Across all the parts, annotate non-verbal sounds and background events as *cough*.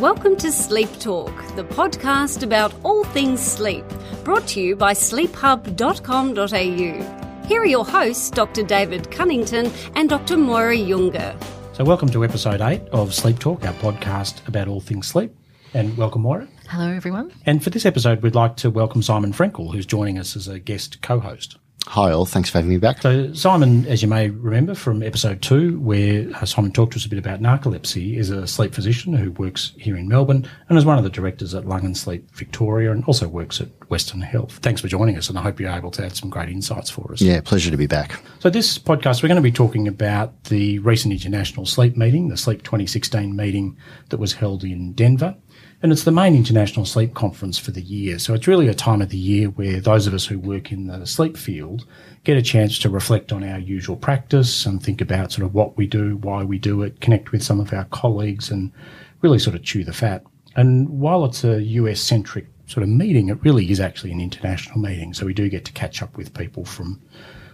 Welcome to Sleep Talk, the podcast about all things sleep, brought to you by sleephub.com.au. Here are your hosts, Dr. David Cunnington and Dr. Moira Junger. So, welcome to episode 8 of Sleep Talk, our podcast about all things sleep. And welcome, Moira. Hello, everyone. And for this episode, we'd like to welcome Simon Frenkel, who's joining us as a guest co host. Hi, all. Thanks for having me back. So, Simon, as you may remember from episode two, where uh, Simon talked to us a bit about narcolepsy, is a sleep physician who works here in Melbourne and is one of the directors at Lung and Sleep Victoria and also works at Western Health. Thanks for joining us, and I hope you're able to add some great insights for us. Yeah, pleasure to be back. So, this podcast, we're going to be talking about the recent International Sleep Meeting, the Sleep 2016 meeting that was held in Denver. And it's the main international sleep conference for the year. So it's really a time of the year where those of us who work in the sleep field get a chance to reflect on our usual practice and think about sort of what we do, why we do it, connect with some of our colleagues and really sort of chew the fat. And while it's a US centric sort of meeting, it really is actually an international meeting. So we do get to catch up with people from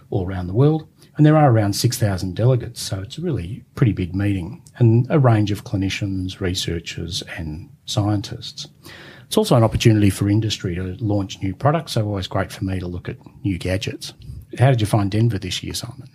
all around the world. And there are around 6,000 delegates, so it's a really pretty big meeting and a range of clinicians, researchers, and scientists. It's also an opportunity for industry to launch new products, so always great for me to look at new gadgets. How did you find Denver this year, Simon?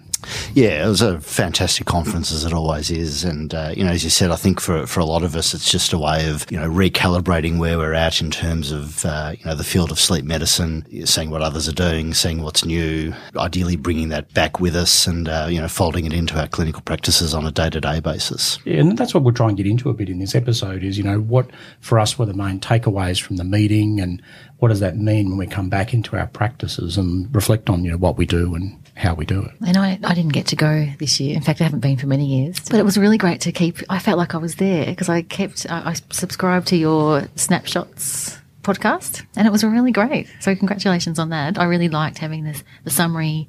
Yeah, it was a fantastic conference as it always is, and uh, you know, as you said, I think for for a lot of us, it's just a way of you know recalibrating where we're at in terms of uh, you know the field of sleep medicine, seeing what others are doing, seeing what's new, ideally bringing that back with us, and uh, you know folding it into our clinical practices on a day to day basis. Yeah, and that's what we'll try and get into a bit in this episode. Is you know what for us were the main takeaways from the meeting, and what does that mean when we come back into our practices and reflect on you know what we do and how we do it. And I, I didn't get to go this year. In fact, I haven't been for many years. But it was really great to keep. I felt like I was there because I kept. I, I subscribed to your snapshots podcast, and it was really great. So congratulations on that. I really liked having this the summary.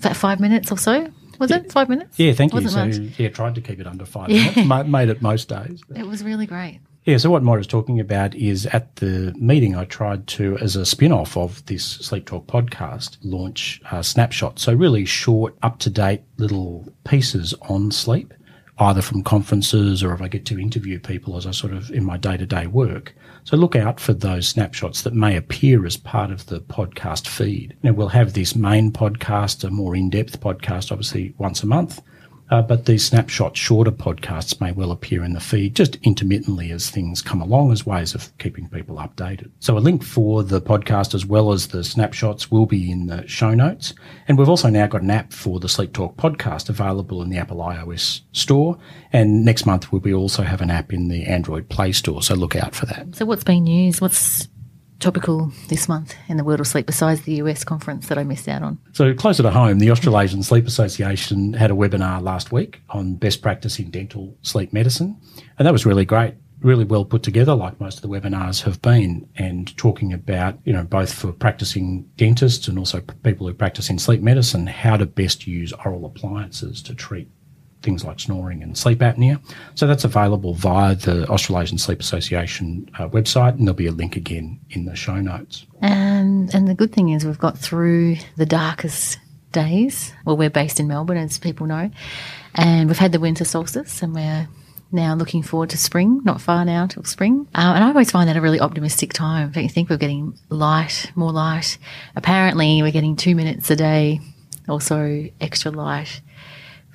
That five minutes or so. Was it five minutes? Yeah, thank you. So much. yeah, tried to keep it under five Yeah. minutes. Ma- Made it most days. It was really great. Yeah, so what Moira's talking about is at the meeting, I tried to, as a spin off of this Sleep Talk podcast, launch uh, snapshots. So, really short, up to date little pieces on sleep, either from conferences or if I get to interview people as I sort of in my day to day work. So, look out for those snapshots that may appear as part of the podcast feed. Now, we'll have this main podcast, a more in depth podcast, obviously once a month. Uh, but these snapshot, shorter podcasts may well appear in the feed just intermittently as things come along as ways of keeping people updated. So a link for the podcast as well as the snapshots will be in the show notes. And we've also now got an app for the Sleep Talk podcast available in the Apple iOS store. And next month we'll be also have an app in the Android Play Store. So look out for that. So what's been news? What's topical this month in the world of sleep besides the US conference that I missed out on? So closer to home, the Australasian Sleep Association had a webinar last week on best practice in dental sleep medicine, and that was really great. Really well put together, like most of the webinars have been, and talking about, you know, both for practicing dentists and also people who practice in sleep medicine, how to best use oral appliances to treat things like snoring and sleep apnea. So that's available via the Australasian Sleep Association uh, website, and there'll be a link again in the show notes. And and the good thing is we've got through the darkest days. Well, we're based in Melbourne, as people know, and we've had the winter solstice, and we're now looking forward to spring. Not far now till spring, uh, and I always find that a really optimistic time. Don't you think we're getting light, more light? Apparently, we're getting two minutes a day, also extra light.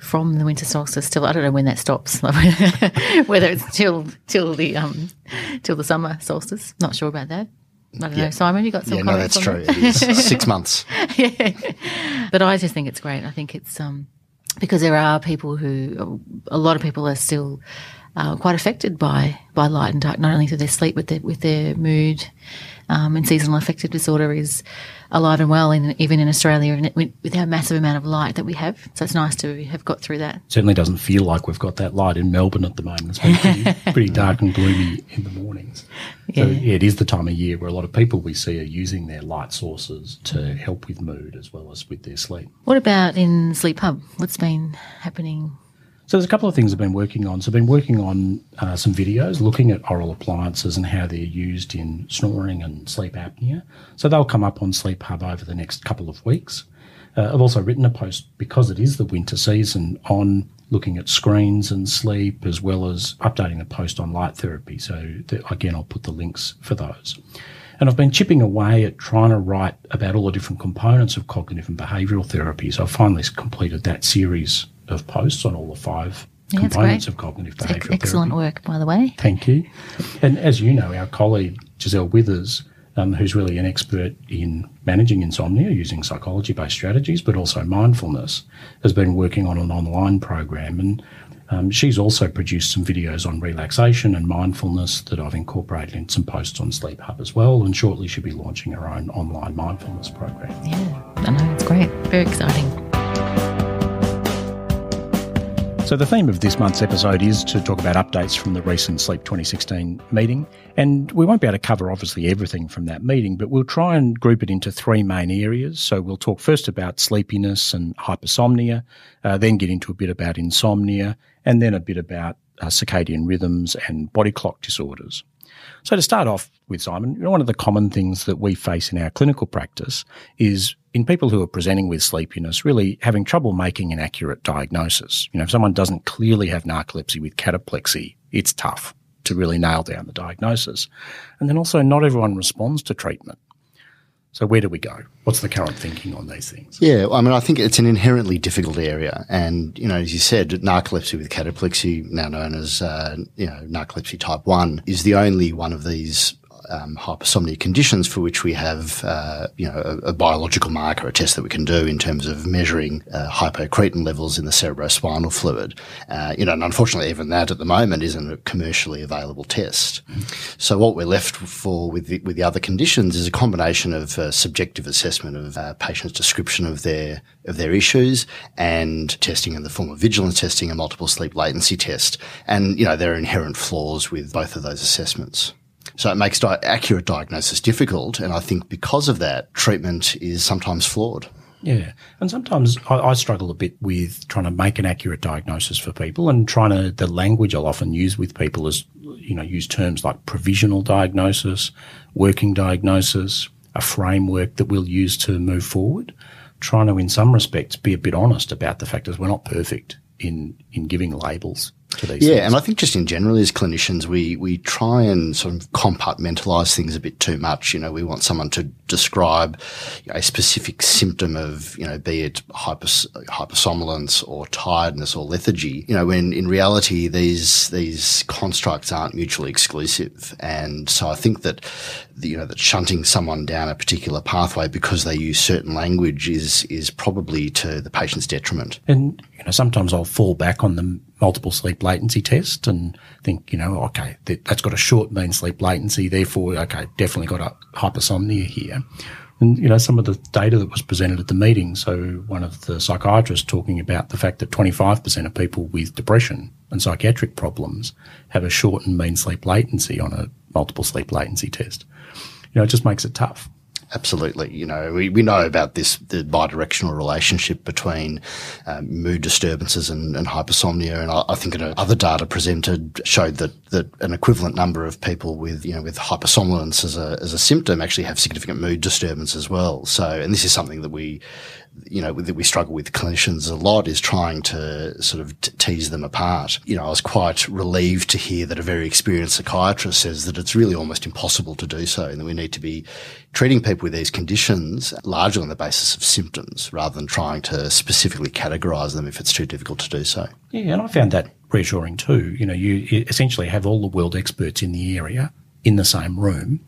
From the winter solstice till I don't know when that stops, *laughs* whether it's till till the um till the summer solstice. Not sure about that. I don't know, Simon. You got some Yeah, no, that's true. that? It is *laughs* six months. yeah, *laughs* but I just think it's great. I think it's um, because there are people who, a lot of people are still uh, quite affected by by light and dark, not only through their sleep, but their, with their mood. Um, and seasonal affective disorder is alive and well, in, even in Australia, with, our massive amount of light that we have. So it's nice to have got through that. certainly doesn't feel like we've got that light in Melbourne at the moment. It's been pretty, *laughs* pretty dark and gloomy in the mornings. So yeah, it is the time of year where a lot of people we see are using their light sources to help with mood as well as with their sleep. What about in Sleep Hub? What's been happening? So there's a couple of things I've been working on. So I've been working on uh, some videos looking at oral appliances and how they're used in snoring and sleep apnea. So they'll come up on Sleep Hub over the next couple of weeks. Uh, I've also written a post because it is the winter season on looking at screens and sleep, as well as updating the post on light therapy. So, again, I'll put the links for those. And I've been chipping away at trying to write about all the different components of cognitive and behavioural therapy. So, I've finally completed that series of posts on all the five Yeah, components of cognitive Ex- behavioural excellent therapy. work, by the way. Thank you. And as you know, our colleague Giselle Withers, um, who's really an expert in managing insomnia using psychology based strategies, but also mindfulness, has been working on an online program. And um, she's also produced some videos on relaxation and mindfulness that I've incorporated in some posts on Sleep Hub as well. And shortly she'll be launching her own online mindfulness program. Yeah, I know, it's great. Very exciting. So, the theme of this month's episode is to talk about updates from the recent Sleep 2016 meeting. And we won't be able to cover obviously everything from that meeting, but we'll try and group it into three main areas. So, we'll talk first about sleepiness and hypersomnia, uh, then get into a bit about insomnia, and then a bit about uh, circadian rhythms and body clock disorders. So to start off with, Simon, one of the common things that we face in our clinical practice is in people who are presenting with sleepiness, really having trouble making an accurate diagnosis. You know, if someone doesn't clearly have narcolepsy with cataplexy, it's tough to really nail down the diagnosis. And then also not everyone responds to treatment. So where do we go? What's the current thinking on these things? Yeah, I mean, I think it's an inherently difficult area, and you know, as you said, narcolepsy with cataplexy, now known as uh, you know narcolepsy type one, is the only one of these um, hypersomnia conditions for which we have uh, you know a, a biological marker, a test that we can do in terms of measuring uh, hypocretin levels in the cerebrospinal fluid. Uh, you know, and unfortunately, even that at the moment isn't a commercially available test. So what we're left for with the, with the other conditions is a combination of uh, subjective assessment of uh, patients' description of their of their issues and testing in the form of vigilance testing and multiple sleep latency test. And you know there are inherent flaws with both of those assessments. So it makes di- accurate diagnosis difficult, and I think because of that, treatment is sometimes flawed. Yeah. And sometimes I, I struggle a bit with trying to make an accurate diagnosis for people and trying to, the language I'll often use with people is, you know, use terms like provisional diagnosis, working diagnosis, a framework that we'll use to move forward. Trying to, in some respects, be a bit honest about the fact that we're not perfect in, in giving labels Yeah, things. and I think just in general as clinicians, we we try and sort of compartmentalize things a bit too much. You know, we want someone to describe a specific symptom of, you know, be it hypers, hypersomnolence or tiredness or lethargy. You know, when in reality these these constructs aren't mutually exclusive, and so I think that the, you know that shunting someone down a particular pathway because they use certain language is is probably to the patient's detriment. And you know, sometimes I'll fall back on the multiple sleep latency test and think, you know, okay, that, that's got a short mean sleep latency, therefore, okay, definitely got a hypersomnia here. And you know, some of the data that was presented at the meeting. So one of the psychiatrists talking about the fact that 25% of people with depression and psychiatric problems have a short mean sleep latency on a multiple sleep latency test. You know, it just makes it tough. Absolutely. You know, we, we know about this, the bidirectional relationship between um, mood disturbances and, and hypersomnia. And I, I think other data presented showed that, that an equivalent number of people with, you know, with hypersomnolence as a, as a symptom actually have significant mood disturbance as well. So, and this is something that we, you know, that we struggle with clinicians a lot is trying to sort of t- tease them apart. You know, I was quite relieved to hear that a very experienced psychiatrist says that it's really almost impossible to do so and that we need to be treating people with these conditions largely on the basis of symptoms rather than trying to specifically categorize them if it's too difficult to do so. Yeah, and I found that reassuring too. You know, you essentially have all the world experts in the area in the same room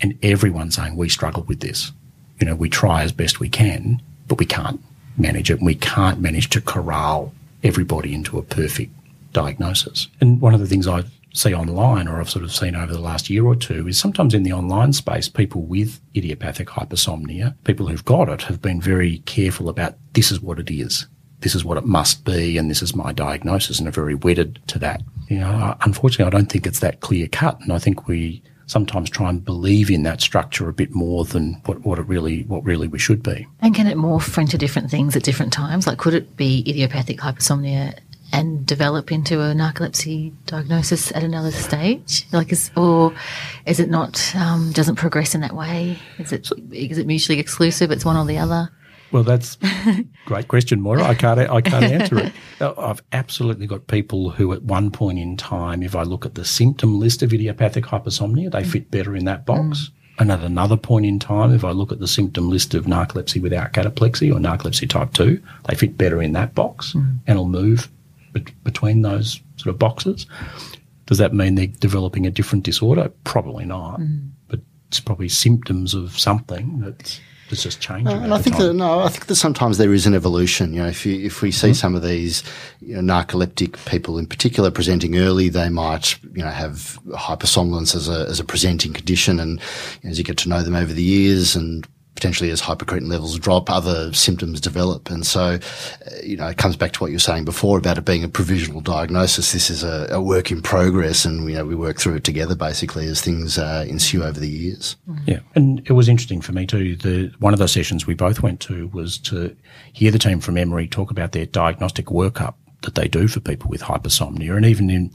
and everyone saying we struggle with this. You know, we try as best we can, but we can't manage it and we can't manage to corral everybody into a perfect diagnosis. And one of the things I see online or I've sort of seen over the last year or two is sometimes in the online space, people with idiopathic hypersomnia, people who've got it have been very careful about this is what it is this is what it must be and this is my diagnosis and are very wedded to that. You know, unfortunately, I don't think it's that clear cut. And I think we sometimes try and believe in that structure a bit more than what, what it really, what really we should be. And can it morph into different things at different times? Like, could it be idiopathic hypersomnia and develop into a narcolepsy diagnosis at another stage? Like, is or is it not? Um, doesn't progress in that way? Is it is it mutually exclusive? It's one or the other. Well, that's a great question, Moira. I can't, I can't answer it. *laughs* I've absolutely got people who, at one point in time, if I look at the symptom list of idiopathic hypersomnia, they mm. fit better in that box. Mm. And at another point in time, if I look at the symptom list of narcolepsy without cataplexy or narcolepsy type 2, they fit better in that box mm. and will move be- between those sort of boxes. Does that mean they're developing a different disorder? Probably not. But it's probably symptoms of something that's, that's just changing. Uh, and I think time. that no, I think that sometimes there is an evolution. You know, if you, if we see some of these you know, narcoleptic people in particular presenting early, they might you know have hypersomnolence as a as a presenting condition, and as you get to know them over the years and potentially as hypocretin levels drop, other symptoms develop. And so, uh, you know, it comes back to what you were saying before about it being a provisional diagnosis. This is a, a work in progress and, you know, we work through it together basically as things uh, ensue over the years. Yeah, and it was interesting for me too. The one of those sessions we both went to was to hear the team from Emory talk about their diagnostic workup that they do for people with hypersomnia, and even in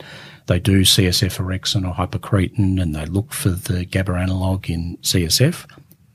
they do CSF orexin or hypocretin, and they look for the GABA analog in CSF.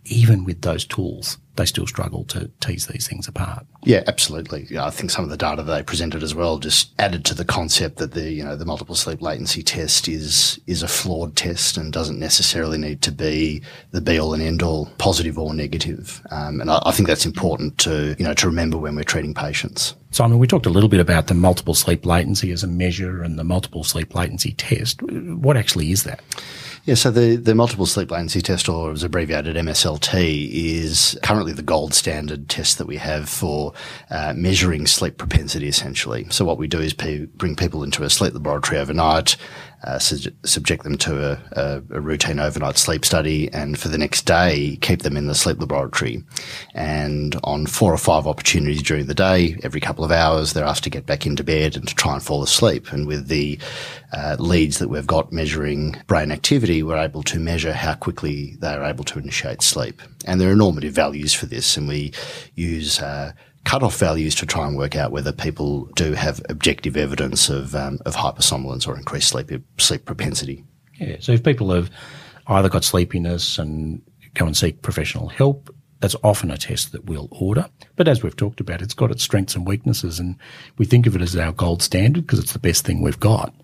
Even with those tools, they still struggle to tease these things apart. Yeah, absolutely. Yeah, I think some of the data they presented as well just added to the concept that the you know the multiple sleep latency test is is a flawed test and doesn't necessarily need to be the be all and end all, positive or negative. Um, and I, I think that's important to you know to remember when we're treating patients. Simon, we talked a little bit about the multiple sleep latency as a measure and the multiple sleep latency test. What actually is that? Yeah, so the, the multiple sleep latency test, or as abbreviated MSLT, is currently the gold standard test that we have for uh, measuring sleep propensity, essentially. So what we do is pe- bring people into a sleep laboratory overnight, uh, su- subject them to a, a, a routine overnight sleep study, and for the next day, keep them in the sleep laboratory. And on four or five opportunities during the day, every couple of hours, they're asked to get back into bed and to try and fall asleep. And with the uh, leads that we've got measuring brain activity, we're able to measure how quickly they are able to initiate sleep. And there are normative values for this, and we use uh, cutoff values to try and work out whether people do have objective evidence of, um, of hypersomnolence or increased sleep, sleep propensity. Yeah. So if people have either got sleepiness and go and seek professional help, that's often a test that we'll order. But as we've talked about, it's got its strengths and weaknesses, and we think of it as our gold standard because it's the best thing we've got.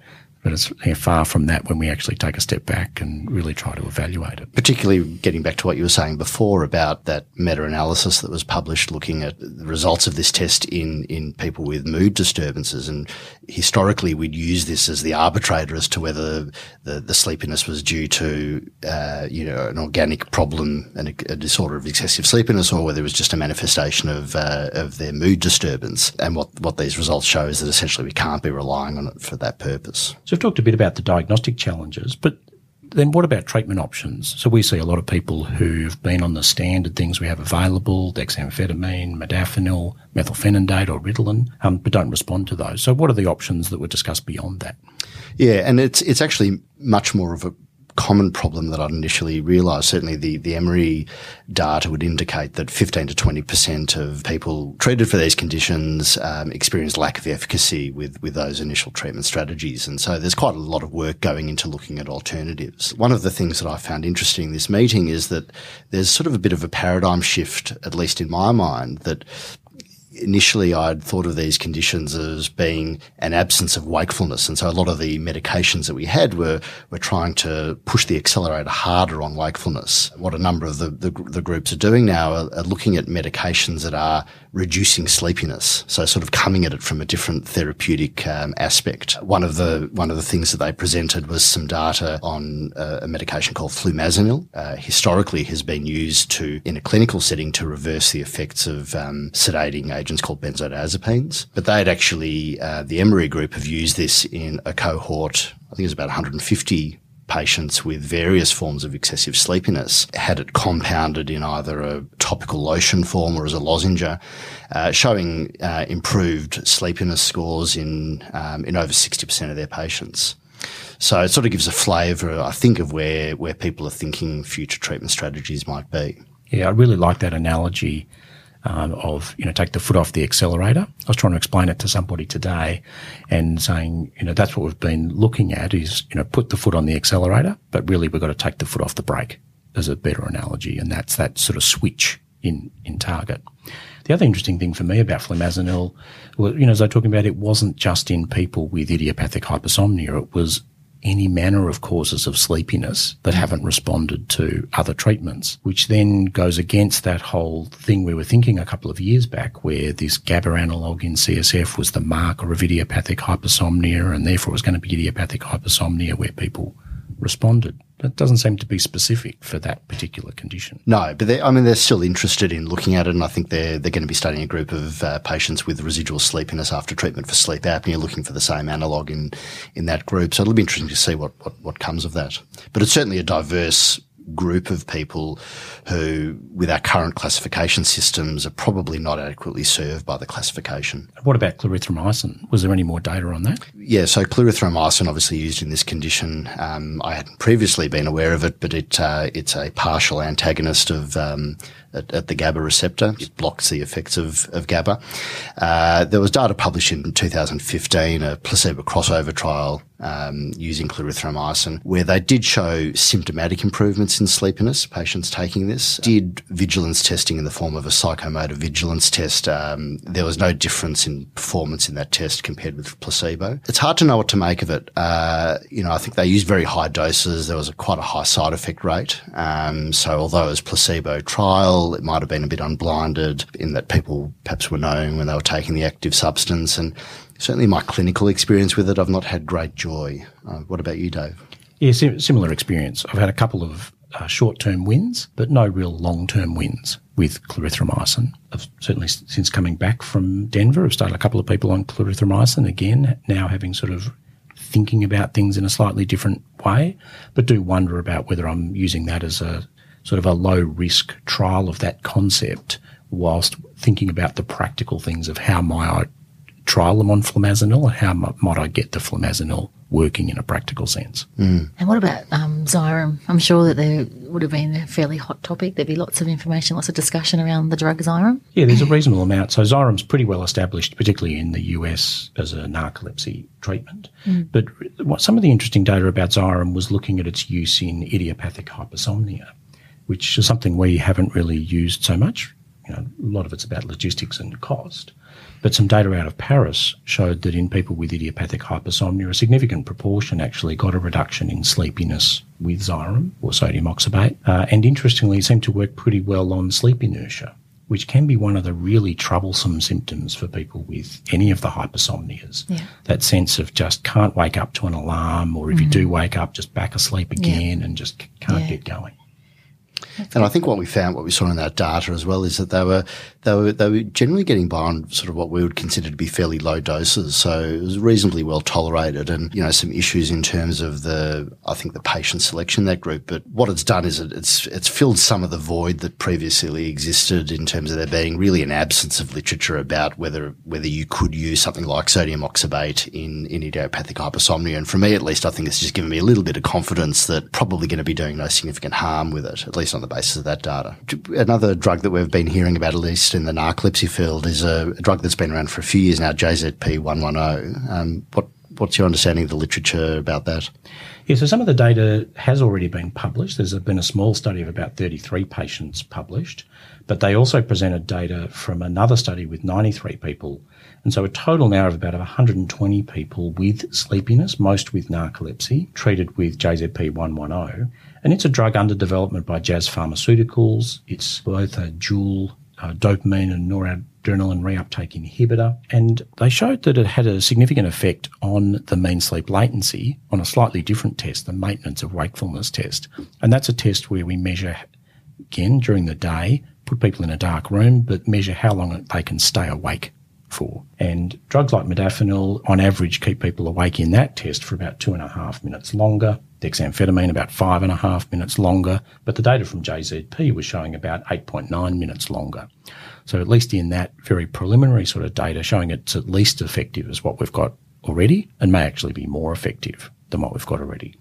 But it's far from that when we actually take a step back and really try to evaluate it. particularly getting back to what you were saying before about that meta-analysis that was published looking at the results of this test in, in people with mood disturbances. And historically, we'd use this as the arbitrator as to whether the, the sleepiness was due to, uh, you know, an organic problem and a, a disorder of excessive sleepiness or whether it was just a manifestation of, uh, of their mood disturbance. And what, what these results show is that essentially we can't be relying on it for that purpose. So we've talked a bit about the diagnostic challenges, but then what about treatment options? So we see a lot of people who've been on the standard things we have available, dexamphetamine, modafinil, methylphenidate or Ritalin, um, but don't respond to those. So what are the options that were discussed beyond that? Yeah, and it's it's actually much more of a common problem that I'd initially realised. Certainly, the the Emory data would indicate that 15 to 20 percent of people treated for these conditions um, experience lack of efficacy with with those initial treatment strategies, and so there's quite a lot of work going into looking at alternatives. One of the things that I found interesting in this meeting is that there's sort of a bit of a paradigm shift, at least in my mind, that initially I'd thought of these conditions as being an absence of wakefulness. And so a lot of the medications that we had were, were trying to push the accelerator harder on wakefulness. What a number of the, the, the groups are doing now are, are looking at medications that are reducing sleepiness. So sort of coming at it from a different therapeutic um, aspect. One of the, one of the things that they presented was some data on uh, a medication called flumazenil. Uh, historically has been used to, in a clinical setting, to reverse the effects of um, sedating agents called benzodiazepines. But they had actually, uh, the Emory group have used this in a cohort, I think it was about 150 patients with various forms of excessive sleepiness, had it compounded in either a topical lotion form or as a lozenge, uh, showing uh, improved sleepiness scores in, um, in over 60% of their patients. So it sort of gives a flavour, I think, of where, where people are thinking future treatment strategies might be. Yeah, I really like that analogy um, of you know take the foot off the accelerator. I was trying to explain it to somebody today, and saying you know that's what we've been looking at is you know put the foot on the accelerator, but really we've got to take the foot off the brake as a better analogy, and that's that sort of switch in in target. The other interesting thing for me about flumazenil, well, you know, as I was talking about, it wasn't just in people with idiopathic hypersomnia. It was any manner of causes of sleepiness that haven't responded to other treatments, which then goes against that whole thing we were thinking a couple of years back where this GABA analog in CSF was the marker of idiopathic hypersomnia and therefore it was going to be idiopathic hypersomnia where people responded. That doesn't seem to be specific for that particular condition. No, but I mean, they're still interested in looking at it, and I think they're they're going to be studying a group of uh, patients with residual sleepiness after treatment for sleep apnea, looking for the same analog in in that group. So it'll be interesting to see what what, what comes of that. But it's certainly a diverse group of people who, with our current classification systems, are probably not adequately served by the classification. What about clarithromycin? Was there any more data on that? Yeah, so clarithromycin, obviously used in this condition. Um, I hadn't previously been aware of it, but it uh, it's a partial antagonist of um, at, at, the GABA receptor. It blocks the effects of, of GABA. Uh, there was data published in 2015, a placebo crossover trial um, using clarithromycin, where they did show symptomatic improvements in sleepiness. Patients taking this did vigilance testing in the form of a psychomotor vigilance test. Um, there was no difference in performance in that test compared with placebo. Hard to know what to make of it. Uh, you know, I think they used very high doses. There was a, quite a high side effect rate. Um, so although it was placebo trial, it might have been a bit unblinded in that people perhaps were knowing when they were taking the active substance and certainly my clinical experience with it, I've not had great joy. Uh, what about you, Dave? Yeah, similar experience. I've had a couple of uh, short-term wins, but no real long-term wins with clarithromycin. I've certainly since coming back from Denver, I've started a couple of people on clarithromycin again, now having sort of thinking about things in a slightly different way, but do wonder about whether I'm using that as a sort of a low risk trial of that concept whilst thinking about the practical things of how might I trial them on flumazenil and how might I get the flumazenil working in a practical sense. Mm. And what about um, Xyrem? I'm sure that there would have been a fairly hot topic. There'd be lots of information, lots of discussion around the drug Xyrem. Yeah, there's a reasonable amount. So Xyrem's pretty well established, particularly in the US as a narcolepsy treatment. Mm. But what, some of the interesting data about Xyrem was looking at its use in idiopathic hypersomnia, which is something we haven't really used so much. You know, a lot of it's about logistics and cost. But some data out of Paris showed that in people with idiopathic hypersomnia, a significant proportion actually got a reduction in sleepiness with Xyrem or sodium oxybate. Uh, and interestingly, it seemed to work pretty well on sleep inertia, which can be one of the really troublesome symptoms for people with any of the hypersomnias. Yeah. That sense of just can't wake up to an alarm, or if mm-hmm. you do wake up, just back asleep again yeah. and just can't yeah. get going. And I think what we found, what we saw in that data as well, is that they were they were they were generally getting by on sort of what we would consider to be fairly low doses. So it was reasonably well tolerated, and you know some issues in terms of the I think the patient selection in that group. But what it's done is it, it's it's filled some of the void that previously existed in terms of there being really an absence of literature about whether whether you could use something like sodium oxybate in in idiopathic hypersomnia. And for me, at least, I think it's just given me a little bit of confidence that probably going to be doing no significant harm with it, at least on the basis of that data. Another drug that we've been hearing about, at least in the narcolepsy field, is a, drug that's been around for a few years now, JZP110. Um, what, what's your understanding of the literature about that? Yeah, so some of the data has already been published. There's been a small study of about 33 patients published, but they also presented data from another study with 93 people. And so a total now of about 120 people with sleepiness, most with narcolepsy, treated with JZP110. And it's a drug under development by Jazz Pharmaceuticals. It's both a dual uh, dopamine and noradrenaline reuptake inhibitor. And they showed that it had a significant effect on the mean sleep latency on a slightly different test, the maintenance of wakefulness test. And that's a test where we measure, again, during the day, put people in a dark room, but measure how long they can stay awake for. And drugs like modafinil, on average, keep people awake in that test for about two and a half minutes longer dexamphetamine about five and a half minutes longer, but the data from JZP was showing about 8.9 minutes longer. So at least in that very preliminary sort of data showing it's at least effective as what we've got already and may actually be more effective than what we've got already.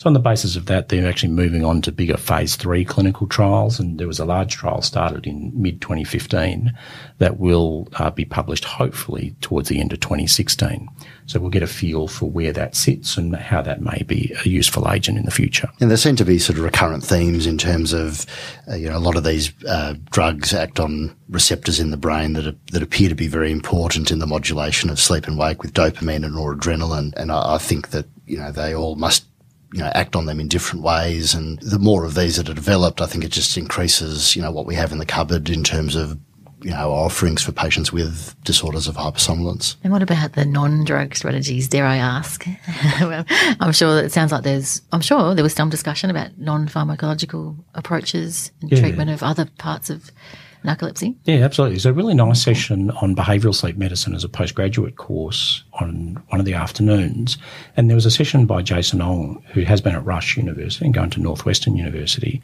So on the basis of that, they're actually moving on to bigger phase three clinical trials, and there was a large trial started in mid 2015 that will uh, be published hopefully towards the end of 2016. So we'll get a feel for where that sits and how that may be a useful agent in the future. And there seem to be sort of recurrent themes in terms of, uh, you know, a lot of these uh, drugs act on receptors in the brain that are, that appear to be very important in the modulation of sleep and wake with dopamine and noradrenaline. And I, I think that you know they all must you know, act on them in different ways. And the more of these that are developed, I think it just increases, you know, what we have in the cupboard in terms of, you know, offerings for patients with disorders of hypersomnolence. And what about the non-drug strategies, dare I ask? *laughs* well, I'm sure it sounds like there's, I'm sure there was some discussion about non-pharmacological approaches and Yeah. treatment of other parts of narcolepsy. Yeah, absolutely. It's a really nice session on behavioural sleep medicine as a postgraduate course on one of the afternoons. And there was a session by Jason Ong, who has been at Rush University and going to Northwestern University,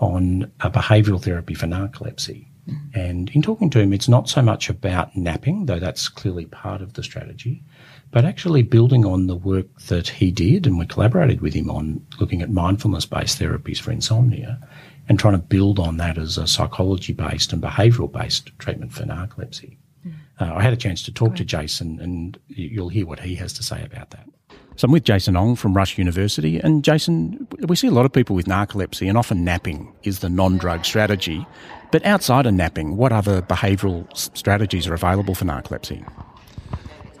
on a behavioural therapy for narcolepsy. Mm-hmm. And in talking to him, it's not so much about napping, though that's clearly part of the strategy, but actually building on the work that he did, and we collaborated with him on looking at mindfulness based therapies for insomnia and trying to build on that as a psychology based and behavioural based treatment for narcolepsy. Uh, I had a chance to talk to Jason, and you'll hear what he has to say about that. So I'm with Jason Ong from Rush University. And Jason, we see a lot of people with narcolepsy, and often napping is the non drug strategy. But outside of napping, what other behavioural s- strategies are available for narcolepsy?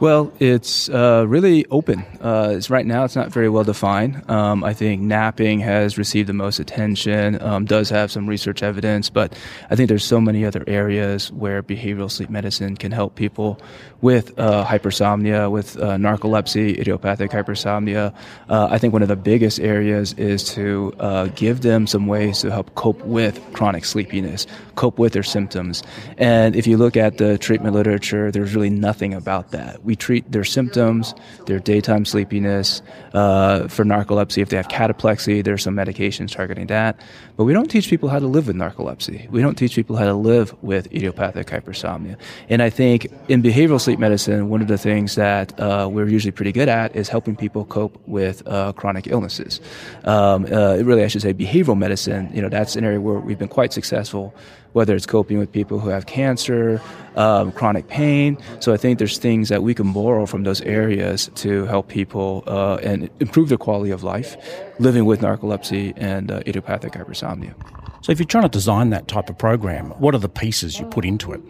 Well, it's uh, really open. Uh, it's right now, it's not very well defined. Um, I think napping has received the most attention, um, does have some research evidence, but I think there's so many other areas where behavioral sleep medicine can help people with uh, hypersomnia, with uh, narcolepsy, idiopathic hypersomnia. Uh, I think one of the biggest areas is to uh, give them some ways to help cope with chronic sleepiness, cope with their symptoms. And if you look at the treatment literature, there's really nothing about that. We treat their symptoms, their daytime sleepiness. Uh, for narcolepsy, if they have cataplexy, there's some medications targeting that. But we don't teach people how to live with narcolepsy. We don't teach people how to live with idiopathic hypersomnia. And I think in behavioral sleep medicine, one of the things that uh, we're usually pretty good at is helping people cope with uh, chronic illnesses. Um, uh, really, I should say behavioral medicine. You know, that's an area where we've been quite successful whether it's coping with people who have cancer, um, chronic pain. So I think there's things that we can borrow from those areas to help people uh, and improve their quality of life living with narcolepsy and uh, idiopathic hypersomnia. So if you're trying to design that type of program, what are the pieces you put into it?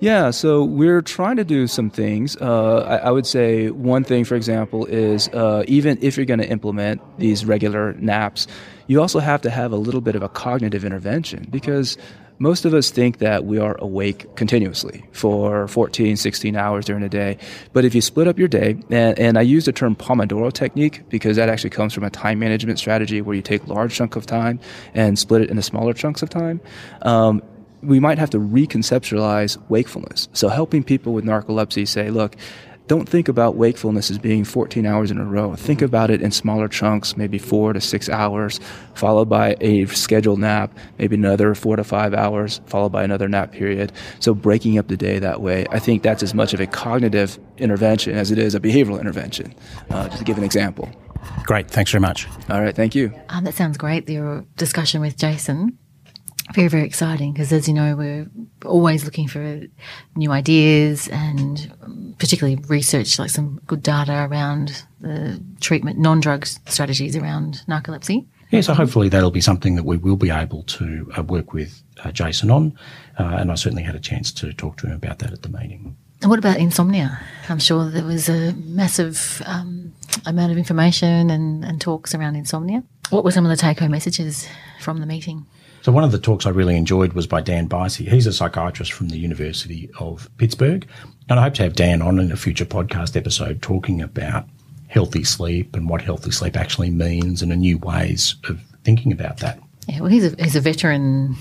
Yeah, so we're trying to do some things. Uh, I, I would say one thing, for example, is uh, even if you're going to implement these regular naps, you also have to have a little bit of a cognitive intervention because most of us think that we are awake continuously for 14, 16 hours during the day. But if you split up your day, and, and I use the term Pomodoro technique because that actually comes from a time management strategy where you take large chunk of time and split it into smaller chunks of time. Um, we might have to reconceptualize wakefulness. So helping people with narcolepsy say, look, don't think about wakefulness as being 14 hours in a row. Think about it in smaller chunks, maybe four to six hours, followed by a scheduled nap, maybe another four to five hours, followed by another nap period. So breaking up the day that way, I think that's as much of a cognitive intervention as it is a behavioral intervention, uh, just to give an example. Great, thanks very much. All right, thank you. Um, that sounds great. Your discussion with Jason. Very, very exciting because, as you know, we're always looking for new ideas and um, particularly research, like some good data around the treatment, non drug strategies around narcolepsy. Yeah, so hopefully that'll be something that we will be able to uh, work with uh, Jason on. Uh, and I certainly had a chance to talk to him about that at the meeting. And what about insomnia? I'm sure there was a massive um, amount of information and, and talks around insomnia. What were some of the take home messages from the meeting? So one of the talks I really enjoyed was by Dan Buysse. He's a psychiatrist from the University of Pittsburgh. And I hope to have Dan on in a future podcast episode talking about healthy sleep and what healthy sleep actually means and new ways of thinking about that. Yeah, well, he's a, he's a veteran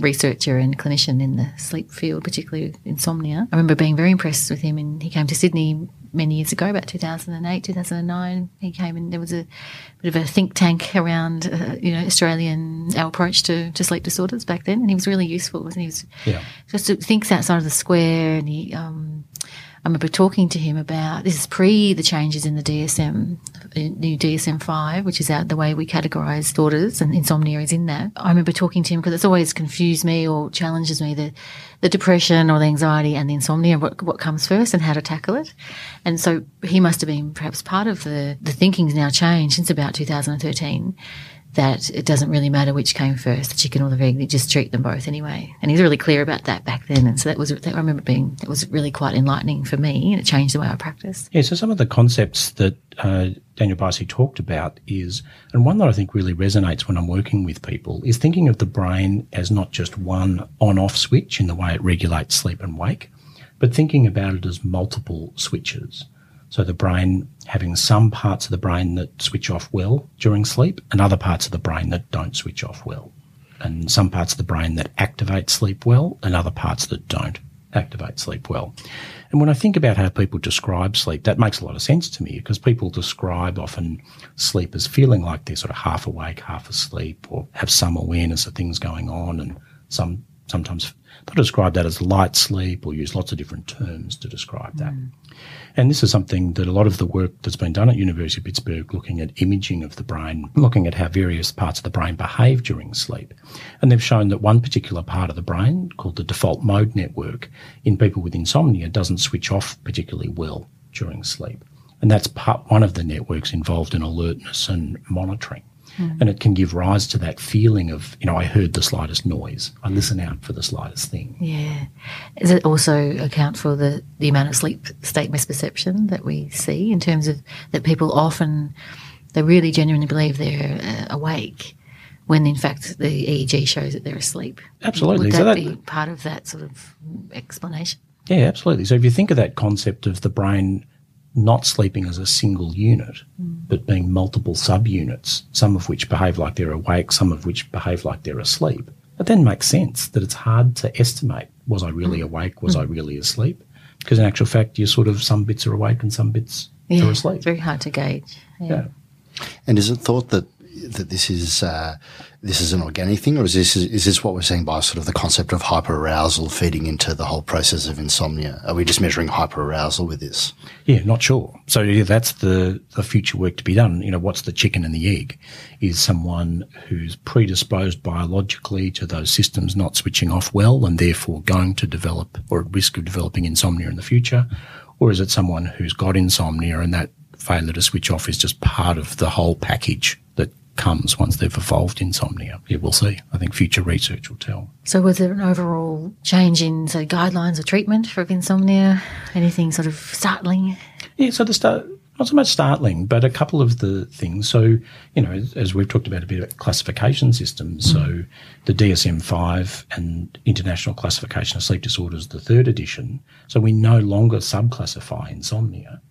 researcher and clinician in the sleep field, particularly insomnia. I remember being very impressed with him, and he came to Sydney many years ago, about 2008, 2009. He came and there was a bit of a think tank around, uh, you know, Australian, our approach to, to sleep disorders back then, and he was really useful. Wasn't he? he was Yeah. just thinks outside of the square, and he um, I remember talking to him about this is pre the changes in the DSM, new DSM 5, which is out the way we categorize disorders and insomnia is in that. I remember talking to him because it's always confused me or challenges me the, the depression or the anxiety and the insomnia, what, what comes first and how to tackle it. And so he must have been perhaps part of the, the thinking's now changed since about 2013 that it doesn't really matter which came first, the chicken or the egg. You just treat them both anyway. And he's really clear about that back then. And so that was, that I remember being, it was really quite enlightening for me and it changed the way I practice. Yeah, so some of the concepts that uh, Daniel Buysse talked about is, and one that I think really resonates when I'm working with people, is thinking of the brain as not just one on off switch in the way it regulates sleep and wake, but thinking about it as multiple switches. So the brain having some parts of the brain that switch off well during sleep and other parts of the brain that don't switch off well. And some parts of the brain that activate sleep well and other parts that don't activate sleep well. And when I think about how people describe sleep, that makes a lot of sense to me because people describe often sleep as feeling like they're sort of half awake, half asleep, or have some awareness of things going on. And some sometimes they'll describe that as light sleep or use lots of different terms to describe that. Mm. And this is something that a lot of the work that's been done at University of Pittsburgh looking at imaging of the brain, looking at how various parts of the brain behave during sleep. And they've shown that one particular part of the brain called the default mode network in people with insomnia doesn't switch off particularly well during sleep. And that's part one of the networks involved in alertness and monitoring. Mm. And it can give rise to that feeling of, you know, I heard the slightest noise. I listen out for the slightest thing. Yeah. Does it also account for the, the amount of sleep state misperception that we see in terms of that people often, they really genuinely believe they're uh, awake when in fact the EEG shows that they're asleep? Absolutely. Would that, so that be part of that sort of explanation? Yeah, absolutely. So if you think of that concept of the brain not sleeping as a single unit, mm. but being multiple subunits, some of which behave like they're awake, some of which behave like they're asleep. It then makes sense that it's hard to estimate was I really mm. awake, was mm. I really asleep? Because in actual fact, you sort of some bits are awake and some bits yeah, are asleep. It's very hard to gauge. Yeah. yeah. And is it thought that that this is uh, this is an organic thing, or is this is this what we're saying by sort of the concept of hyperarousal feeding into the whole process of insomnia? Are we just measuring hyperarousal with this? Yeah, not sure. So yeah, that's the the future work to be done. You know, what's the chicken and the egg? Is someone who's predisposed biologically to those systems not switching off well, and therefore going to develop or at risk of developing insomnia in the future, or is it someone who's got insomnia and that failure to switch off is just part of the whole package comes once they've evolved insomnia. Yeah, we'll see. I think future research will tell. So, was there an overall change in say guidelines or treatment for insomnia? Anything sort of startling? Yeah, so the start. Not so much startling, but a couple of the things. So, you know, as, as we've talked about a bit about classification systems, mm. so the DSM 5 and International Classification of Sleep Disorders, the third edition, so we no longer subclassify insomnia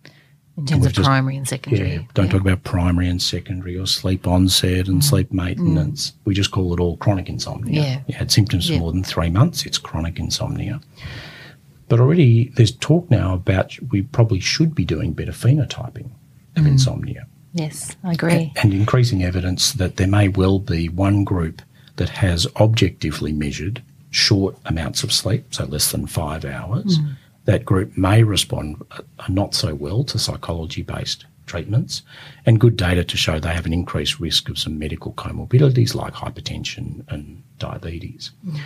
in terms of just, primary and secondary. Yeah, don't yeah. talk about primary and secondary or sleep onset and mm. sleep maintenance. Mm. We just call it all chronic insomnia. Yeah. You had symptoms yeah. for more than three months, it's chronic insomnia. But already there's talk now about we probably should be doing better phenotyping of mm. insomnia. Yes, I agree. And, and increasing evidence that there may well be one group that has objectively measured short amounts of sleep, so less than five hours, mm that group may respond uh, not so well to psychology based treatments and good data to show they have an increased risk of some medical comorbidities like hypertension and diabetes. Mm.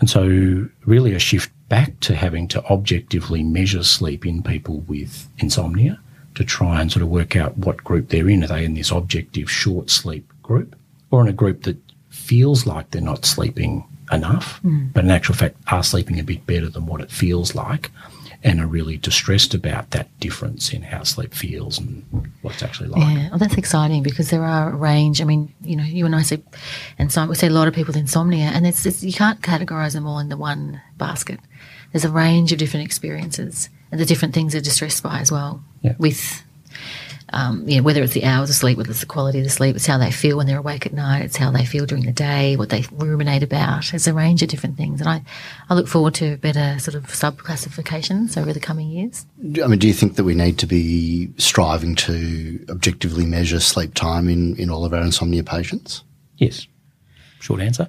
And so, really, a shift back to having to objectively measure sleep in people with insomnia to try and sort of work out what group they're in. Are they in this objective short sleep group or in a group that feels like they're not sleeping enough, mm. but in actual fact are sleeping a bit better than what it feels like and are really distressed about that difference in how sleep feels and what it's actually like. Yeah, well, that's exciting because there are a range. I mean, you know, you and I say, and so we see a lot of people with insomnia, and it's, it's you can't categorize them all in the one basket. There's a range of different experiences and the different things they're distressed by as well. Yeah. With um, you know, whether it's the hours of sleep, whether it's the quality of the sleep, it's how they feel when they're awake at night, it's how they feel during the day, what they ruminate about. There's a range of different things. And I, I look forward to better sort of sub classifications over the coming years. I mean, do you think that we need to be striving to objectively measure sleep time in, in all of our insomnia patients? Yes. Short answer.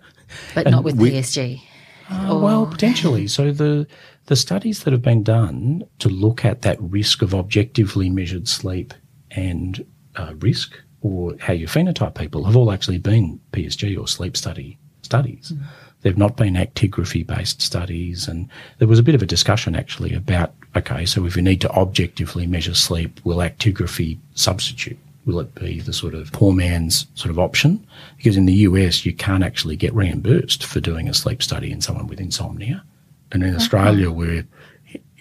But and not with we, ESG. Uh, well, potentially. So the the studies that have been done to look at that risk of objectively measured sleep and uh, risk or how you phenotype people have all actually been PSG or sleep study studies. Mm. They've not been actigraphy based studies. And there was a bit of a discussion actually about okay, so if you need to objectively measure sleep, will actigraphy substitute? Will it be the sort of poor man's sort of option? Because in the US, you can't actually get reimbursed for doing a sleep study in someone with insomnia. And in okay. Australia, we're,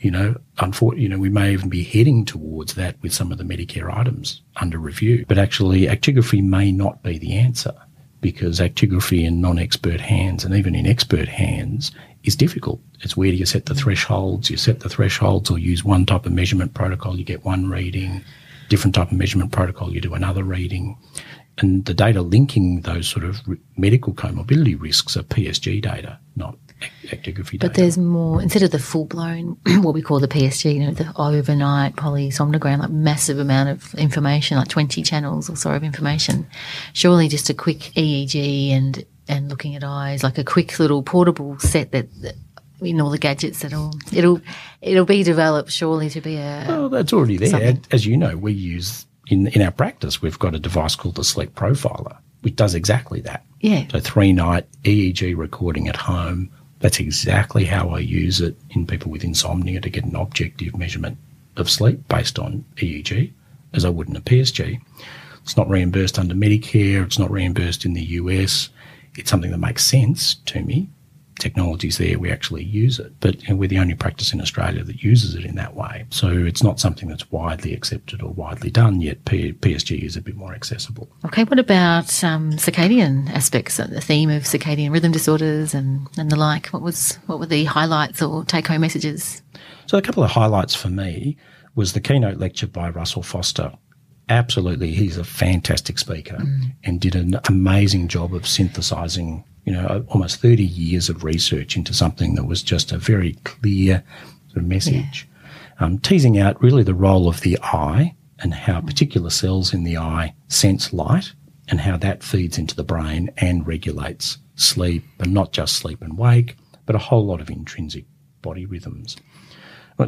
you know, unfortunately, you know, we may even be heading towards that with some of the Medicare items under review. But actually, actigraphy may not be the answer because actigraphy in non-expert hands and even in expert hands is difficult. It's where do you set the mm. thresholds? You set the thresholds or use one type of measurement protocol, you get one reading. Different type of measurement protocol, you do another reading. And the data linking those sort of medical comorbidity risks are PSG data, not But there's more, instead of the full blown, *clears throat* what we call the PSG, you know, the overnight polysomnogram, like massive amount of information, like 20 channels or so of information. Surely just a quick EEG and, and looking at eyes, like a quick little portable set that, that in all the gadgets that'll it'll it'll be developed surely to be a well that's already there something. as you know we use in in our practice we've got a device called the sleep profiler which does exactly that yeah so three night eeg recording at home that's exactly how i use it in people with insomnia to get an objective measurement of sleep based on eeg as i would in a psg it's not reimbursed under medicare it's not reimbursed in the us it's something that makes sense to me technology's there, we actually use it. But you know, we're the only practice in Australia that uses it in that way. So it's not something that's widely accepted or widely done, yet P- PSG is a bit more accessible. Okay, what about um, circadian aspects, the theme of circadian rhythm disorders and, and the like? What was what were the highlights or take home messages? So a couple of highlights for me was the keynote lecture by Russell Foster absolutely he's a fantastic speaker mm. and did an amazing job of synthesizing you know, almost 30 years of research into something that was just a very clear sort of message, yeah. um, teasing out really the role of the eye and how particular cells in the eye sense light and how that feeds into the brain and regulates sleep, and not just sleep and wake, but a whole lot of intrinsic body rhythms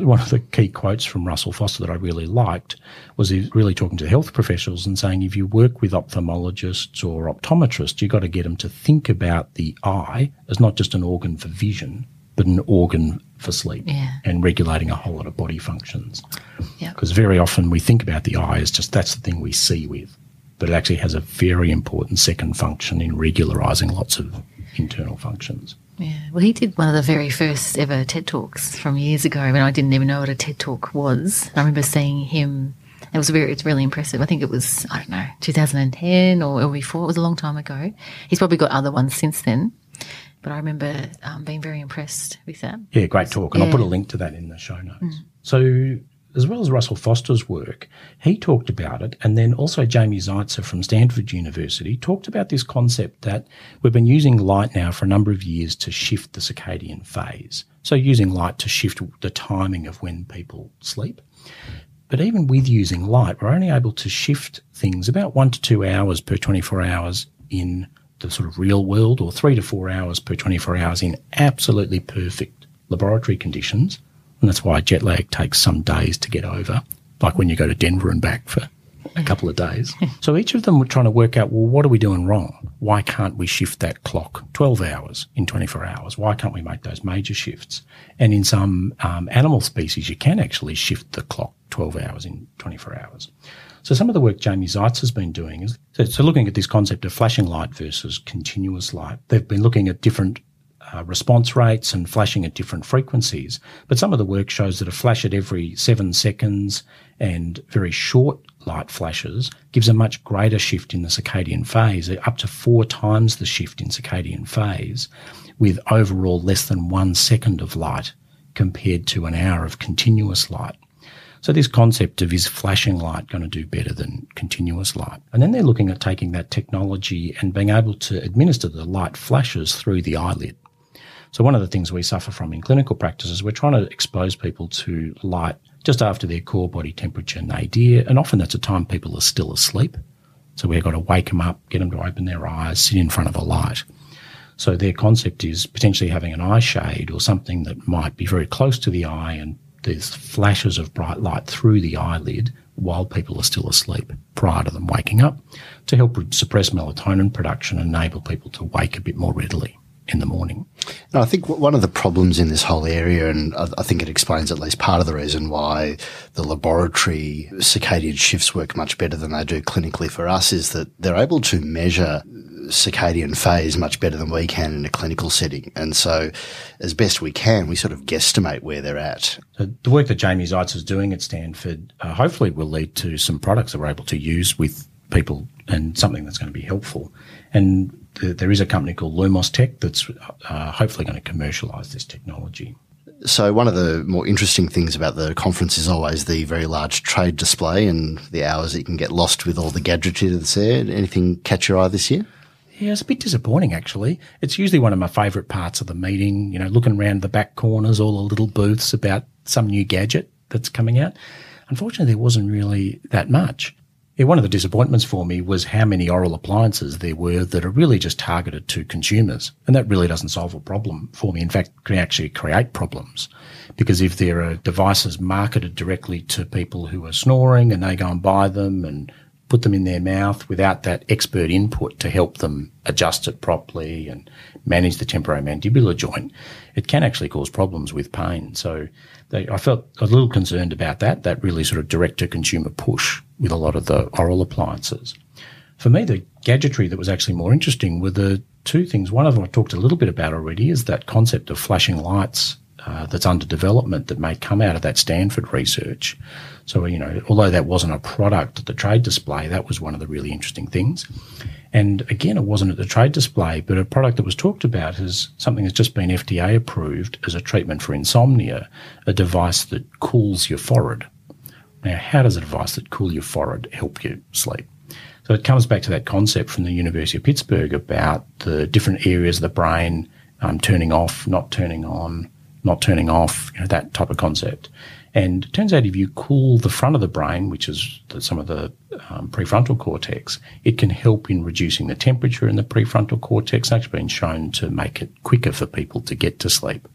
one of the key quotes from Russell Foster that I really liked was he really talking to health professionals and saying if you work with ophthalmologists or optometrists, you've got to get them to think about the eye as not just an organ for vision, but an organ for sleep yeah. and regulating a whole lot of body functions. Because yeah. very often we think about the eye as just that's the thing we see with, but it actually has a very important second function in regularizing lots of internal functions. Yeah, well, he did one of the very first ever TED Talks from years ago when I didn't even know what a TED Talk was. I remember seeing him. It was very, it's really impressive. I think it was, I don't know, 2010 or, or before. It was a long time ago. He's probably got other ones since then. But I remember um, being very impressed with that. Yeah, great talk. And yeah. I'll put a link to that in the show notes. Mm. So as well as Russell Foster's work, he talked about it. And then also Jamie Zeitzer from Stanford University talked about this concept that we've been using light now for a number of years to shift the circadian phase. So using light to shift the timing of when people sleep. But even with using light, we're only able to shift things about one to two hours per 24 hours in the sort of real world or three to four hours per 24 hours in absolutely perfect laboratory conditions and that's why jet lag takes some days to get over, like when you go to Denver and back for a couple of days. *laughs* so each of them were trying to work out, well, what are we doing wrong? Why can't we shift that clock 12 hours in 24 hours? Why can't we make those major shifts? And in some um, animal species, you can actually shift the clock 12 hours in 24 hours. So some of the work Jamie Zeitzer has been doing is so, so looking at this concept of flashing light versus continuous light. They've been looking at different uh, response rates and flashing at different frequencies. But some of the work shows that a flash at every seven seconds and very short light flashes gives a much greater shift in the circadian phase, up to four times the shift in circadian phase, with overall less than one second of light compared to an hour of continuous light. So this concept of is flashing light going to do better than continuous light? And then they're looking at taking that technology and being able to administer the light flashes through the eyelid. So one of the things we suffer from in clinical practice is we're trying to expose people to light just after their core body temperature nadir, and often that's a time people are still asleep. So we've got to wake them up, get them to open their eyes, sit in front of a light. So their concept is potentially having an eye shade or something that might be very close to the eye and there's flashes of bright light through the eyelid while people are still asleep prior to them waking up to help suppress melatonin production and enable people to wake a bit more readily in the morning. I think one of the problems in this whole area, and I think it explains at least part of the reason why the laboratory circadian shifts work much better than they do clinically for us, is that they're able to measure circadian phase much better than we can in a clinical setting. And so, as best we can, we sort of guesstimate where they're at. So the work that Jamie Zeitzer is doing at Stanford uh, hopefully will lead to some products that we're able to use with people and something that's going to be helpful. And there is a company called Lumos Tech that's uh, hopefully going to commercialise this technology. So one of the more interesting things about the conference is always the very large trade display and the hours that you can get lost with all the gadgetry that's there. Anything catch your eye this year? Yeah, it's a bit disappointing actually. It's usually one of my favourite parts of the meeting, you know, looking around the back corners, all the little booths about some new gadget that's coming out. Unfortunately, there wasn't really that much. Yeah, one of the disappointments for me was how many oral appliances there were that are really just targeted to consumers. And that really doesn't solve a problem for me. In fact, can actually create problems. Because if there are devices marketed directly to people who are snoring and they go and buy them and put them in their mouth without that expert input to help them adjust it properly and manage the temporomandibular joint, it can actually cause problems with pain. So they, I felt a little concerned about that, that really sort of direct to consumer push with a lot of the oral appliances. For me, the gadgetry that was actually more interesting were the two things. One of them I talked a little bit about already is that concept of flashing lights uh, that's under development that may come out of that Stanford research. So, you know, although that wasn't a product at the trade display, that was one of the really interesting things. And again, it wasn't at the trade display, but a product that was talked about is something that's just been FDA approved as a treatment for insomnia, a device that cools your forehead. Now, how does a device that cools your forehead help you sleep? So it comes back to that concept from the University of Pittsburgh about the different areas of the brain um, turning off, not turning on, not turning off, you know, that type of concept. And it turns out if you cool the front of the brain, which is the, some of the um, prefrontal cortex, it can help in reducing the temperature in the prefrontal cortex. That's been shown to make it quicker for people to get to sleep.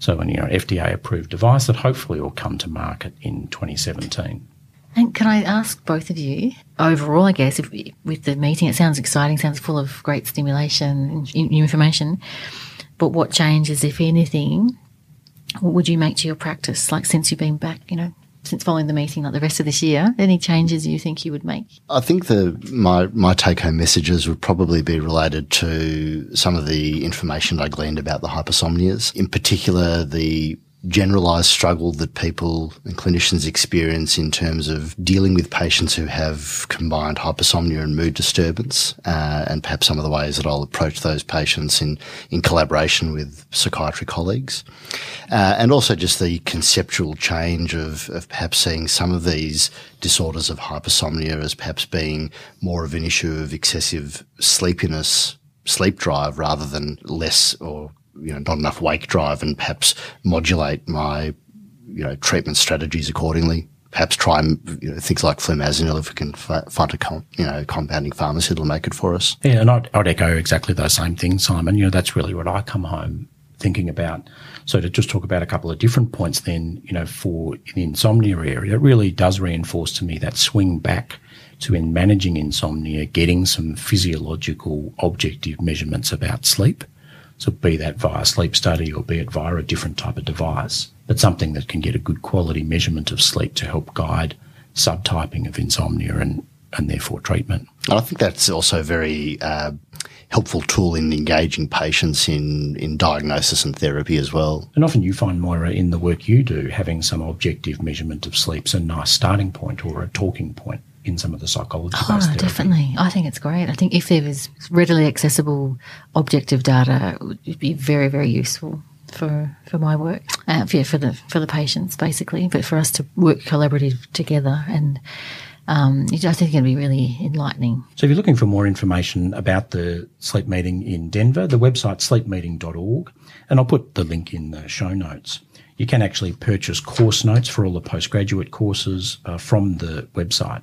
So, an you know, FDA approved device that hopefully will come to market in 2017. And can I ask both of you, overall, I guess, if, with the meeting, it sounds exciting, sounds full of great stimulation new information, but what changes, if anything, what would you make to your practice? Like since you've been back, you know, since following the meeting, like the rest of this year, any changes you think you would make? I think the my my take home messages would probably be related to some of the information I gleaned about the hypersomnias, in particular the generalized struggle that people and clinicians experience in terms of dealing with patients who have combined hypersomnia and mood disturbance, uh, and perhaps some of the ways that I'll approach those patients in, in collaboration with psychiatry colleagues. Uh, and also just the conceptual change of, of perhaps seeing some of these disorders of hypersomnia as perhaps being more of an issue of excessive sleepiness, sleep drive rather than less or you know, not enough wake drive and perhaps modulate my, you know, treatment strategies accordingly. Perhaps try you know, things like flumazenil if we can find a com- you know compounding pharmacy that'll make it for us. Yeah, and I'd, I'd echo exactly those same things, Simon. You know, that's really what I come home thinking about. So to just talk about a couple of different points, then you know, for the insomnia area, it really does reinforce to me that swing back to in managing insomnia, getting some physiological objective measurements about sleep so be that via sleep study or be it via a different type of device, but something that can get a good quality measurement of sleep to help guide subtyping of insomnia and, and therefore treatment. And I think that's also a very uh, helpful tool in engaging patients in, in diagnosis and therapy as well. And often you find, Moira, in the work you do, having some objective measurement of sleep's a nice starting point or a talking point in some of the psychology. Oh, definitely. I think it's great. I think if there was readily accessible objective data, it would be very, very useful for for my work. Uh, yeah, for the for the patients basically, but for us to work collaborative together and. Um, I think it's going to be really enlightening. So, if you're looking for more information about the sleep meeting in Denver, the website sleepmeeting.org, and I'll put the link in the show notes. You can actually purchase course notes for all the postgraduate courses uh, from the website.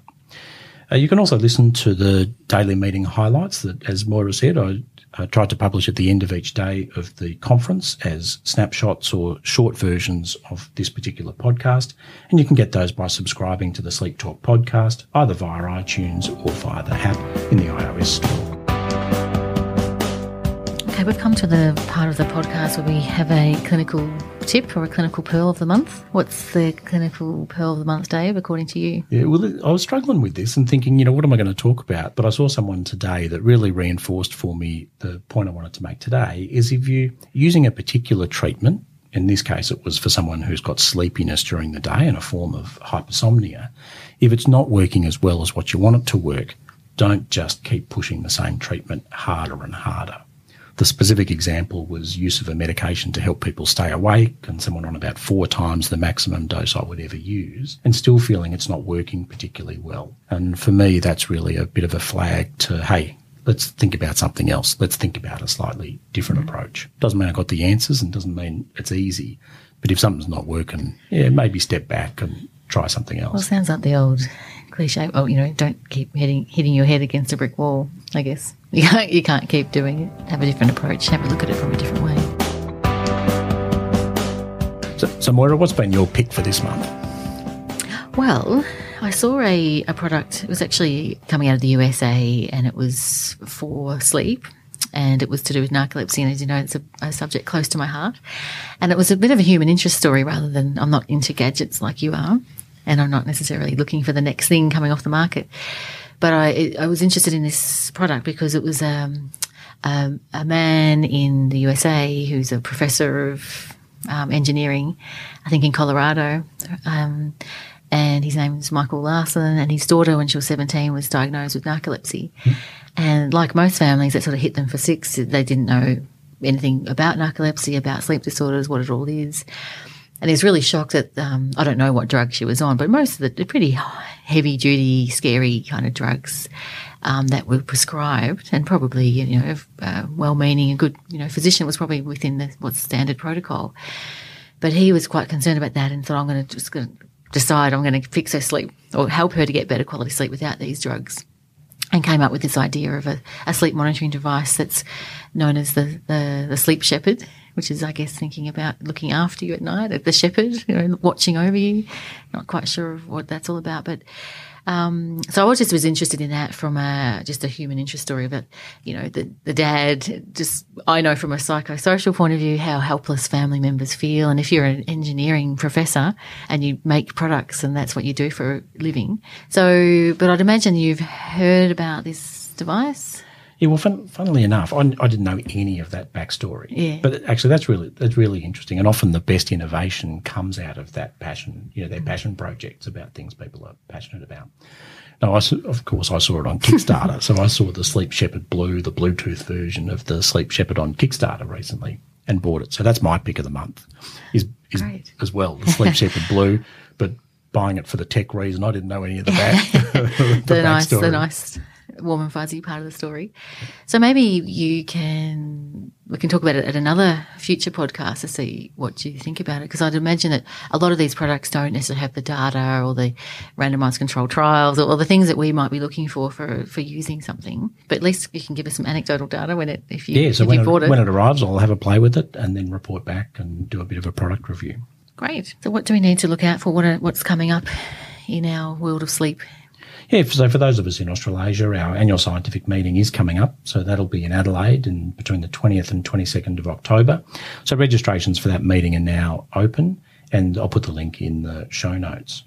Uh, you can also listen to the daily meeting highlights that, as Moira said, I tried to publish at the end of each day of the conference as snapshots or short versions of this particular podcast. And you can get those by subscribing to the Sleep Talk podcast, either via iTunes or via the app in the iOS store. Okay, we've come to the part of the podcast where we have a clinical tip or a clinical pearl of the month. What's the clinical pearl of the month, Dave, according to you? Yeah, well, I was struggling with this and thinking, you know, what am I going to talk about? But I saw someone today that really reinforced for me the point I wanted to make today is if you're using a particular treatment, in this case, it was for someone who's got sleepiness during the day and a form of hypersomnia. If it's not working as well as what you want it to work, don't just keep pushing the same treatment harder and harder. The specific example was use of a medication to help people stay awake and someone on about four times the maximum dose I would ever use and still feeling it's not working particularly well. And for me, that's really a bit of a flag to, hey, let's think about something else. Let's think about a slightly different mm-hmm. approach. Doesn't mean I got the answers and doesn't mean it's easy. But if something's not working, yeah, maybe step back and try something else. Well, sounds like the old cliche. Oh, you know, don't keep hitting hitting your head against a brick wall. I guess *laughs* you can't, you can't keep doing it. Have a different approach. Have a look at it from a different way. So, so Moira, what's been your pick for this month? Well, I saw a, a product. It was actually coming out of the USA, and it was for sleep and it was to do with narcolepsy. And as you know, it's a, a, subject close to my heart. And it was a bit of a human interest story rather than I'm not into gadgets like you are and I'm not necessarily looking for the next thing coming off the market. But I, I was interested in this product because it was um, um, a man in the USA who's a professor of um, engineering, I think in Colorado. Um, and his name is Michael Larson, and his daughter, when she was 17, was diagnosed with narcolepsy. Mm. And like most families, that sort of hit them for six. They didn't know anything about narcolepsy, about sleep disorders, what it all is. And he's really shocked that um, I don't know what drug she was on, but most of the pretty heavy duty, scary kind of drugs um, that were prescribed, and probably you know, uh, well-meaning, a good you know physician was probably within the what's standard protocol. But he was quite concerned about that and thought, I'm going to just going to decide I'm going to fix her sleep or help her to get better quality sleep without these drugs and came up with this idea of a, a, sleep monitoring device that's known as the, the, the, sleep shepherd, which is, I guess, thinking about looking after you at night, at the shepherd, you know, watching over you. Not quite sure of what that's all about, but um, so I was just was interested in that from a, just a human interest story about, you know, the, the dad. Just I know from a psychosocial point of view how helpless family members feel, and if you're an engineering professor and you make products and that's what you do for a living. So, but I'd imagine you've heard about this device. Yeah, well, fun, funnily enough, I, I, didn't know any of that backstory. Yeah. But actually, that's really that's really interesting, and often the best innovation comes out of that passion. You know, their mm. passion projects about things people are passionate about. Now, I, of course, I saw it on Kickstarter, *laughs* so I saw the Sleep Shepherd Blue, the Bluetooth version of the Sleep Shepherd on Kickstarter recently, and bought it. So that's my pick of the month, is, is as well the Sleep Shepherd *laughs* Blue, but buying it for the tech reason. I didn't know any of the back. *laughs* the, the nice, the nice warm and fuzzy part of the story. So maybe you can we can talk about it at another future podcast to see what you think about it. Because I'd imagine that a lot of these products don't necessarily have the data or the randomized controlled trials or, the things that we might be looking for for, for using something. But at least you can give us some anecdotal data when it if you yeah. So when you bought it, it when it arrives, I'll have a play with it and then report back and do a bit of a product review. Great. So what do we need to look out for? What are, what's coming up in our world of sleep yeah, so for those of us in Australasia, our annual scientific meeting is coming up. So that'll be in Adelaide in between the 20th and 22nd of October. So registrations for that meeting are now open, and I'll put the link in the show notes.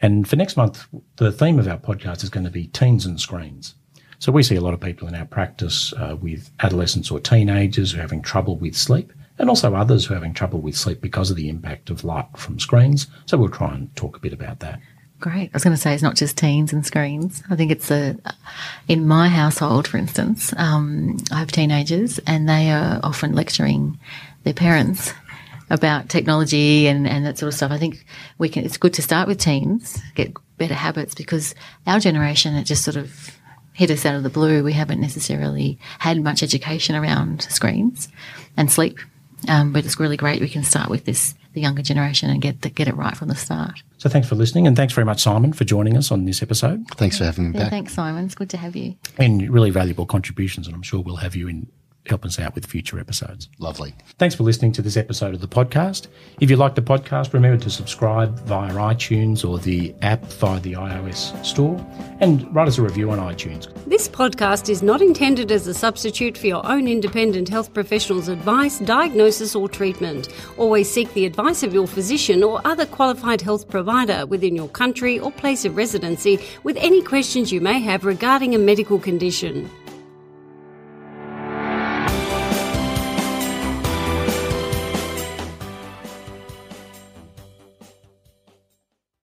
And for next month, the theme of our podcast is going to be teens and screens. So we see a lot of people in our practice uh, with adolescents or teenagers who are having trouble with sleep, and also others who are having trouble with sleep because of the impact of light from screens. So we'll try and talk a bit about that. Great. I was going to say it's not just teens and screens. I think it's a, in my household, for instance, um, I have teenagers and they are often lecturing their parents about technology and, and that sort of stuff. I think we can, it's good to start with teens, get better habits because our generation, it just sort of hit us out of the blue. We haven't necessarily had much education around screens and sleep Um, but it's really great we can start with this the younger generation and get the, get it right from the start. So thanks for listening, and thanks very much, Simon, for joining us on this episode. Thanks for having me Yeah, back. thanks, Simon. It's good to have you. And really valuable contributions, and I'm sure we'll have you in help us out with future episodes. Lovely. Thanks for listening to this episode of the podcast. If you like the podcast, remember to subscribe via iTunes or the app via the iOS store and write us a review on iTunes. This podcast is not intended as a substitute for your own independent health professional's advice, diagnosis, or treatment. Always seek the advice of your physician or other qualified health provider within your country or place of residency with any questions you may have regarding a medical condition.